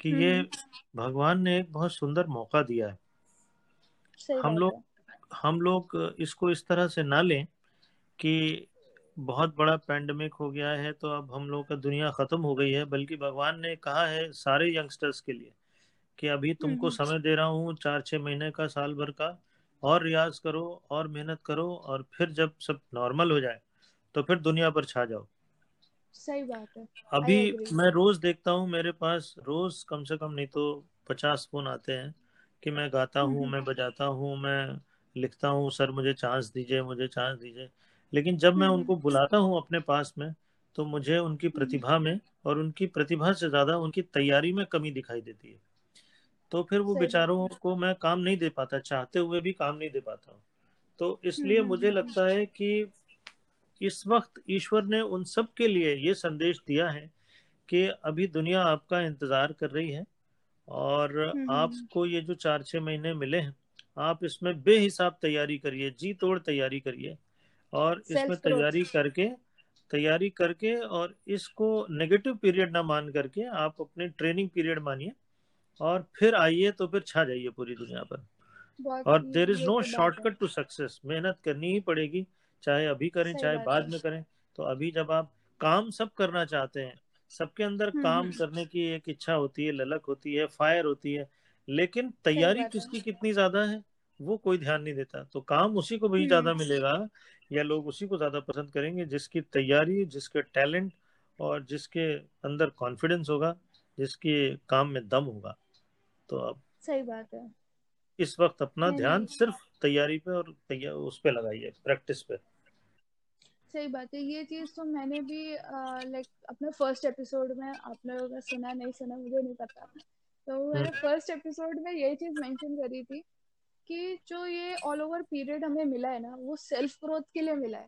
कि ये हम्म। भगवान ने एक बहुत सुंदर मौका दिया है। हम लोग हम लोग इसको इस तरह से ना लें कि बहुत बड़ा पैंडमिक हो गया है तो अब हम लोग का दुनिया खत्म हो गई है। बल्कि भगवान ने कहा है सारे यंगस्टर्स के लिए कि अभी तुमको हम्म। समय दे रहा हूँ चार छह महीने का साल भर का और रियाज करो और मेहनत करो और फिर जब सब नॉर्मल हो जाए तो फिर दुनिया पर छा जाओ। सही बात है। अभी मैं रोज देखता हूँ मेरे पास रोज कम से कम नहीं तो पचास फ़ोन आते हैं कि मैं गाता हूँ हम्म। मैं बजाता हूँ मैं लिखता हूँ सर मुझे चांस दीजिए मुझे चांस दीजिए। लेकिन जब मैं हम्म। उनको बुलाता हूँ अपने पास में तो मुझे उनकी प्रतिभा में और उनकी प्रतिभा से ज़्यादा उनकी तैयारी में कमी दिखाई देती है। तो फिर वो बेचारों को मैं काम नहीं दे पाता चाहते हुए भी काम नहीं दे पाता हूँ। तो इसलिए हम्म, मुझे हम्म, लगता है कि इस वक्त ईश्वर ने उन सब के लिए ये संदेश दिया है कि अभी दुनिया आपका इंतज़ार कर रही है और हम्म, आपको ये जो चार छह महीने मिले हैं आप इसमें बेहिसाब तैयारी करिए जी तोड़ तैयारी करिए। और इसमें तैयारी करके तैयारी करके और इसको नेगेटिव पीरियड ना मान करके आप अपने ट्रेनिंग पीरियड मानिए और फिर आइए तो फिर छा जाइए पूरी दुनिया पर। और there is no shortcut to success मेहनत करनी ही पड़ेगी चाहे अभी करें चाहे बाद में करें तो अभी जब आप काम सब करना चाहते हैं सबके अंदर हम्म, काम हम्म। करने की एक इच्छा होती है ललक होती है फायर होती है लेकिन तैयारी किसकी कितनी ज़्यादा है वो कोई ध्यान नहीं देता। तो काम उसी को भी हम्म। ज़्यादा मिलेगा या लोग उसी को ज़्यादा पसंद करेंगे जिसकी तैयारी जिसके टैलेंट और जिसके अंदर कॉन्फिडेंस होगा जिसके काम में दम होगा। तो अब सही बात है। इस वक्त अपना ध्यान सिर्फ़ तैयारी पे और तैयार उस पे लगाइए प्रैक्टिस पे। सही बात है। ये चीज़ तो मैंने भी लाइक अपने फ़र्स्ट एपिसोड में आप लोगों का सुना नहीं सुना मुझे नहीं पता। तो मैंने फ़र्स्ट। एपिसोड में यही चीज़ मेंशन करी थी कि जो ये ऑल ओवर पीरियड हमें मिला है ना वो सेल्फ ग्रोथ के लिए मिला है।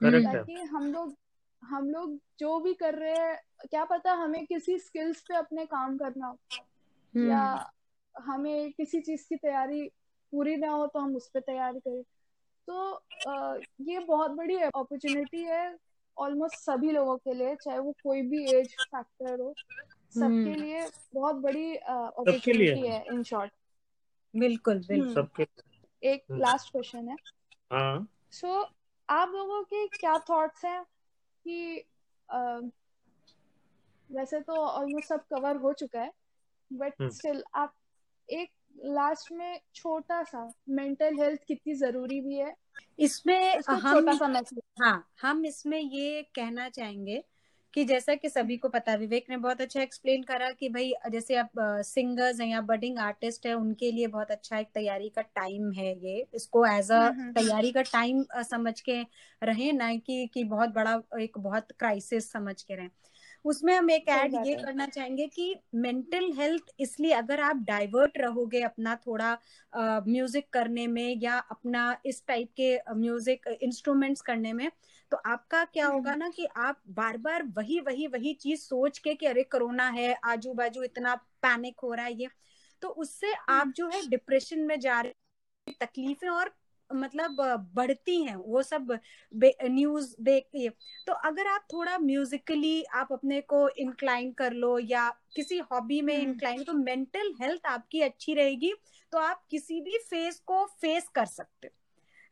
ताकि हम लोग हम लोग जो भी कर रहे हैं क्या पता हमें किसी स्किल्स पे अपने काम करना हो। या हम्म। हमें किसी चीज़ की तैयारी पूरी ना हो तो हम उस पर तैयारी करें। तो ये बहुत बड़ी अपॉर्चुनिटी है ऑलमोस्ट सभी लोगों के लिए चाहे वो कोई भी एज फैक्टर हो। सबके हम्म। लिए बहुत बड़ी अपॉर्चुनिटी है इन शॉर्ट बिल्कुल बिल्कुल। हम्म। सबके एक लास्ट क्वेश्चन है। हाँ। सो so, आप लोगों के क्या थॉट्स हैं कि आ, वैसे तो ऑलमोस्ट सब कवर हो चुका है बट स्टिल हम्म। आप एक लास्ट में छोटा सा मेंटल हेल्थ कितनी ज़रूरी भी है? इसमें हम छोटा सा मैसेज हाँ हम इसमें ये कहना चाहेंगे कि जैसा कि सभी को पता विवेक ने बहुत अच्छा एक्सप्लेन करा कि भाई जैसे आप सिंगर्स हैं या बडिंग आर्टिस्ट हैं उनके लिए बहुत अच्छा एक तैयारी का टाइम है ये। इसको एज अ हम्म, हम्म, तैयारी का टाइम समझ के रहे ना कि कि बहुत बड़ा एक बहुत क्राइसिस समझ के रहें। उसमें हम एक ऐड ये करना चाहेंगे कि मेंटल हेल्थ इसलिए अगर आप डाइवर्ट रहोगे अपना थोड़ा म्यूज़िक करने में या अपना इस टाइप के म्यूज़िक इंस्ट्रूमेंट्स करने में तो आपका क्या होगा हम्म। ना कि आप बार बार वही वही वही चीज़ सोच के कि अरे कोरोना है आजू बाजू इतना पैनिक हो रहा है ये तो उससे आप हम्म। जो है डिप्रेशन में जा रहे तकलीफें और मतलब बढ़ती हैं वो सब न्यूज़ देखती है। तो अगर आप थोड़ा म्यूजिकली आप अपने को इंक्लाइन कर लो या किसी हॉबी में इंक्लाइन तो मेंटल हेल्थ आपकी अच्छी रहेगी तो आप किसी भी फेस को फेस कर सकते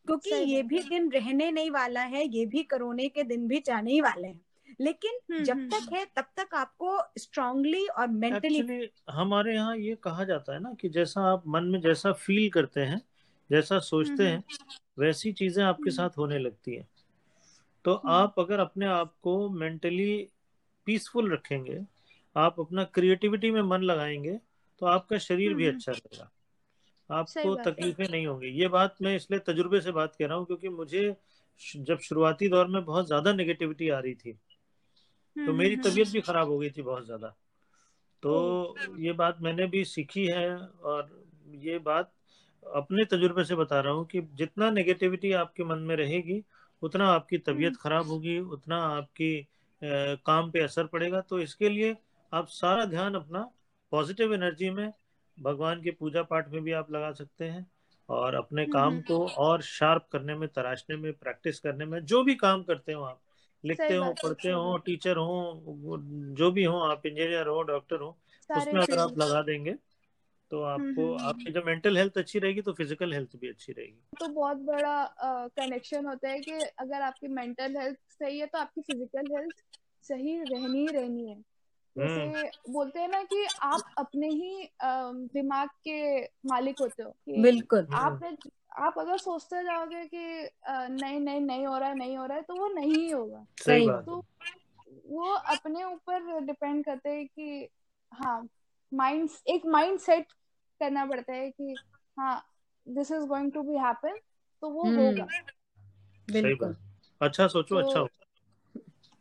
क्योंकि ये भी दिन रहने नहीं वाला है ये भी करोने के दिन भी जाने ही वाले हैं। लेकिन जब तक है। तब तक आपको स्ट्रांगली और मेंटली हमारे यहाँ ये कहा जाता है ना कि जैसा आप मन में जैसा फील करते हैं जैसा सोचते हैं वैसी चीज़ें आपके साथ होने लगती हैं। तो आप अगर अपने आप को मेंटली पीसफुल रखेंगे आप अपना क्रिएटिविटी में मन लगाएँगे तो आपका शरीर भी अच्छा रहेगा। आपको तकलीफें नहीं होंगी। ये बात मैं इसलिए तजुर्बे से बात कर रहा हूँ क्योंकि मुझे जब शुरुआती दौर में बहुत ज़्यादा नेगेटिविटी आ रही थी तो हम्म, मेरी हम्म, तबीयत भी खराब हो गई थी बहुत ज़्यादा। तो ये बात मैंने भी सीखी है और ये बात अपने तजुर्बे से बता रहा हूँ कि जितना नेगेटिविटी आपके मन में रहेगी उतना आपकी तबीयत हम्म। खराब होगी उतना आपकी अ, काम पे असर पड़ेगा तो इसके लिए आप सारा ध्यान अपना पॉजिटिव एनर्जी में भगवान के पूजा पाठ में भी आप लगा सकते हैं और अपने हम्म, काम हम्म। को और शार्प करने में तराशने में प्रैक्टिस करने में जो भी काम करते हो आप लिखते हो पढ़ते हो टीचर हो जो भी हो आप इंजीनियर हो डॉक्टर हो उसमें अगर आप लगा देंगे तो आपको हम्म, हम्म, आपकी जब मेंटल हेल्थ अच्छी रहेगी तो फ़िज़िकल हेल्थ भी अच्छी रहेगी। तो बहुत बड़ा कनेक्शन होता है कि अगर आपकी मेंटल हेल्थ सही है तो आपकी फ़िज़िकल हेल्थ सही रहनी ही रहनी है। हम्म। जैसे बोलते हैं ना कि आप अपने ही दिमाग के मालिक होते हो बिल्कुल। आपने आप अगर सोचते जाओगे कि नहीं नहीं नहीं हो रहा है नहीं हो रहा है तो वो नहीं होगा। सही सही तो वो अपने ऊपर डिपेंड करते हैं कि हाँ माइंड एक माइंड सेट करना पड़ता है कि हाँ this is going to be happen तो वो हम्म, होगा। बिल्कुल। अच्छा सोचो अच्छा तो हो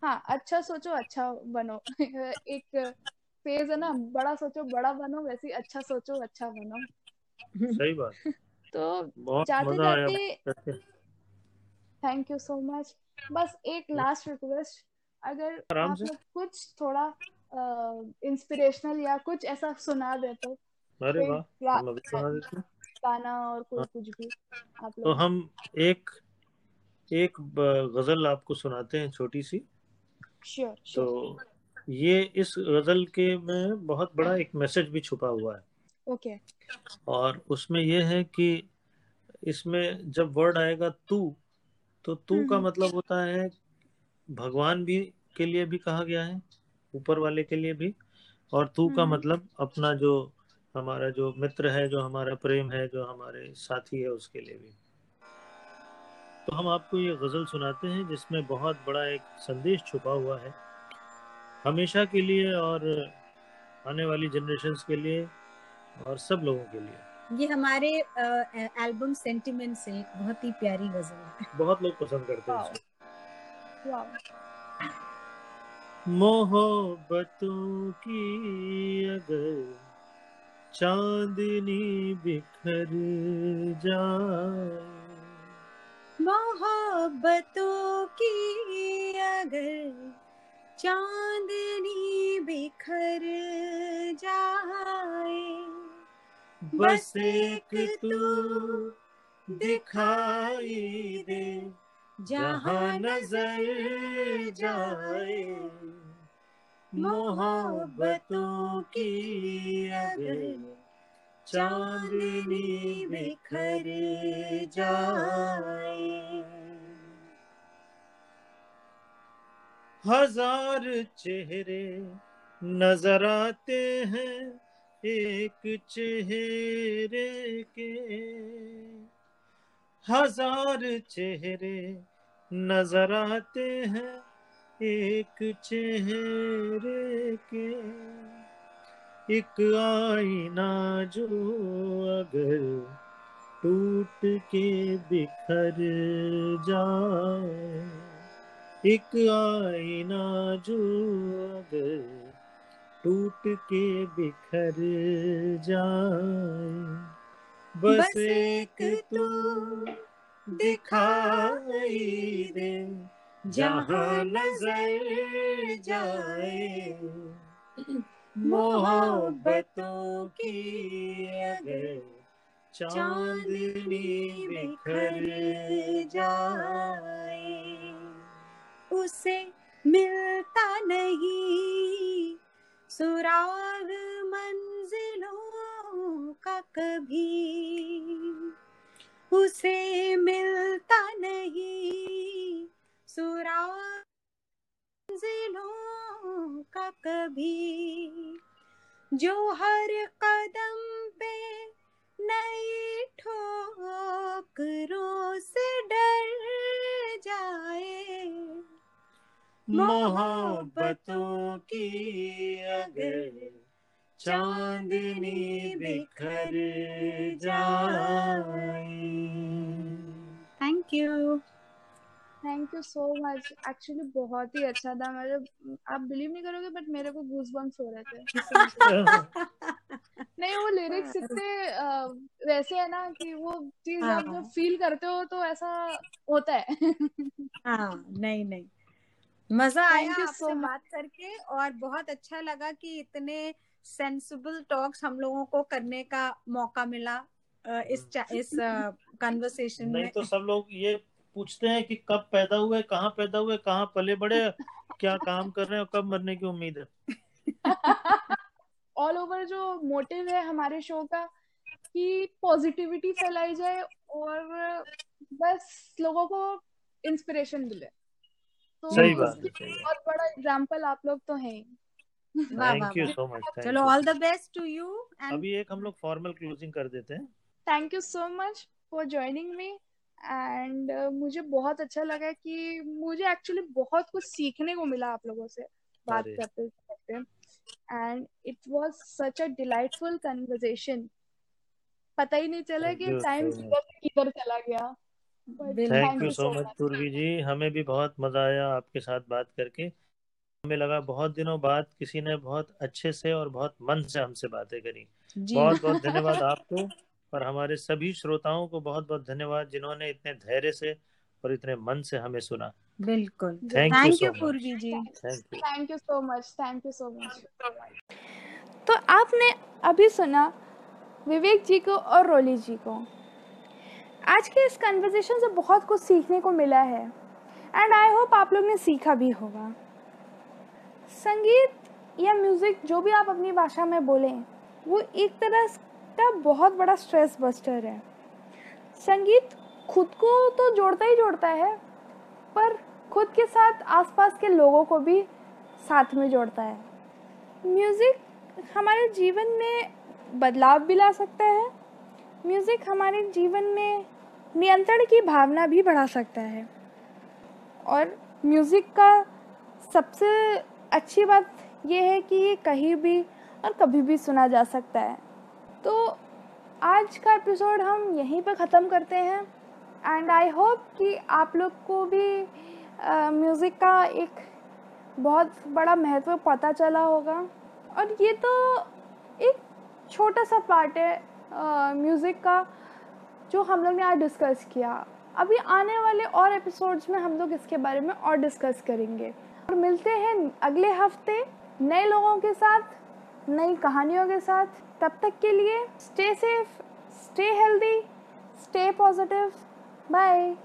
हाँ अच्छा सोचो अच्छा बनो। एक फ़ेज़ है ना बड़ा सोचो बड़ा बनो वैसे अच्छा सोचो अच्छा बनो। सही बात। तो जाते जाते थैंक यू सो मच बस एक लास्ट रिक्वेस्ट अगर आप लोग कुछ थोड़ा इंस्पिरेशनल या कुछ ऐसा सुना दे तो। अरे वाह हैं। गाना और कोई हाँ। कुछ भी आप तो हम एक एक गज़ल आपको सुनाते हैं छोटी सी। श्योर तो ये इस गज़ल के में बहुत बड़ा एक मैसेज भी छुपा हुआ है। ओके और उसमें ये है कि इसमें जब वर्ड आएगा तू तो तू का हम्म। मतलब होता है भगवान भी के लिए भी कहा गया है। ऊपर वाले के लिए भी। और तू का हम्म। मतलब अपना जो हमारा जो मित्र है जो हमारा प्रेम है जो हमारे साथी है उसके लिए भी। तो हम आपको ये गज़ल सुनाते हैं जिसमें बहुत बड़ा एक संदेश छुपा हुआ है। हमेशा के लिए और आने वाली जनरेशन के लिए और सब लोगों के लिए। ये हमारे एल्बम सेंटिमेंट से बहुत ही प्यारी गज़ल है। बहुत लोग पसंद करते हैं मोहब्बतों की अगर चांदनी बिखर जाए। मोहब्बतों की अगर चांदनी बिखर जाए। बस एक तू दिखाई दे। जहाँ नज़र जाए मोहब्बतों की अगर चांदनी बिखर जाए। हज़ार चेहरे नज़र आते हैं एक चेहरे के। हज़ार चेहरे नज़र आते हैं एक चेहरे के। एक आईना जो अगर टूट के बिखर जाए। एक आईना जो अगर टूट के बिखर जाए। बस एक तू दिखाई दे, जहाँ नज़र जाए। मोहब्बतों की अगर चांदनी बिखर जाए, उसे मिलता नहीं। सुराग मंजिलों का कभी उसे मिलता नहीं। का कभी, जो हर कदम पे नई ठोकरों से डर जाए। मोहब्बतों की अगर चांदनी बिखर जाए। Thank you thank you so much actually बहुत ही अच्छा था। मतलब आप बिलीव नहीं करोगे बट मेरे को गूज बम्स हो रहे थे। नहीं वो लिरिक्स इतने वैसे है ना कि वो चीज़ हाँ, आप जब फील करते हो तो ऐसा होता है। हाँ नहीं नहीं। मज़ा आया आपसे so बात करके और बहुत अच्छा लगा कि इतने सेंसिबल टॉक्स हम लोगों को करने का मौका मिला इस इस कन्वर्सेशन में। तो सब लोग ये पूछते हैं कि कब पैदा हुए कहाँ पैदा हुए कहाँ पले बड़े क्या काम कर रहे हैं और कब मरने की उम्मीद है। ऑल ओवर जो मोटिव है हमारे शो का कि पॉजिटिविटी फैलाई जाए और बस लोगों को इंस्पिरेशन मिले। तो सही बात है बहुत बड़ा एग्ज़ाम्पल आप लोग तो हैं। थैंक यू सो मच चलो all the best to you अभी एक हम लोग फॉर्मल क्लोजिंग कर देते हैं। Thank you so much for joining me and मुझे बहुत अच्छा लगा कि मुझे एक्चुअली बहुत कुछ सीखने को मिला आप लोगों से बात करते करते। And it was such a delightful conversation पता ही नहीं चला कि टाइम किधर किधर चला गया। Thank you so much much Purvi ji. हमें भी बहुत मज़ा आया आपके साथ बात करके। हमें लगा बहुत दिनों बाद किसी ने बहुत अच्छे से और बहुत मन से हमसे बातें करी। बहुत बहुत धन्यवाद आपको और हमारे सभी श्रोताओं को बहुत बहुत धन्यवाद जिन्होंने इतने धैर्य से और इतने मन से हमें सुना। बिल्कुल। Thank you thank you Purvi ji. Thank you thank you so much thank you so much तो आपने अभी सुना विवेक जी को और रोली जी को। आज के इस कन्वर्जेशन से बहुत कुछ सीखने को मिला है। एंड आई होप आप लोग ने सीखा भी होगा। संगीत या म्यूज़िक जो भी आप अपनी भाषा में बोलें, वो एक तरह का बहुत बड़ा स्ट्रेस बस्टर है। संगीत खुद को तो जोड़ता ही जोड़ता है, पर खुद के साथ आसपास के लोगों को भी साथ में जोड़ता है। म्यूज़िक हमारे जीवन में बदलाव भी ला सकता है। म्यूज़िक हमारे जीवन में नियंत्रण की भावना भी बढ़ा सकता है। और म्यूज़िक का सबसे अच्छी बात यह है कि ये कहीं भी और कभी भी सुना जा सकता है। तो आज का एपिसोड हम यहीं पर ख़त्म करते हैं। एंड आई होप कि आप लोग को भी म्यूज़िक का एक बहुत बड़ा महत्व पता चला होगा। और ये तो एक छोटा सा पार्ट है म्यूज़िक का। जो हम लोग ने आज डिस्कस किया। अभी आने वाले और एपिसोड्स में हम लोग इसके बारे में और डिस्कस करेंगे। और मिलते हैं अगले हफ़्ते नए लोगों के साथ, नई कहानियों के साथ। तब तक के लिए stay safe stay healthy stay positive bye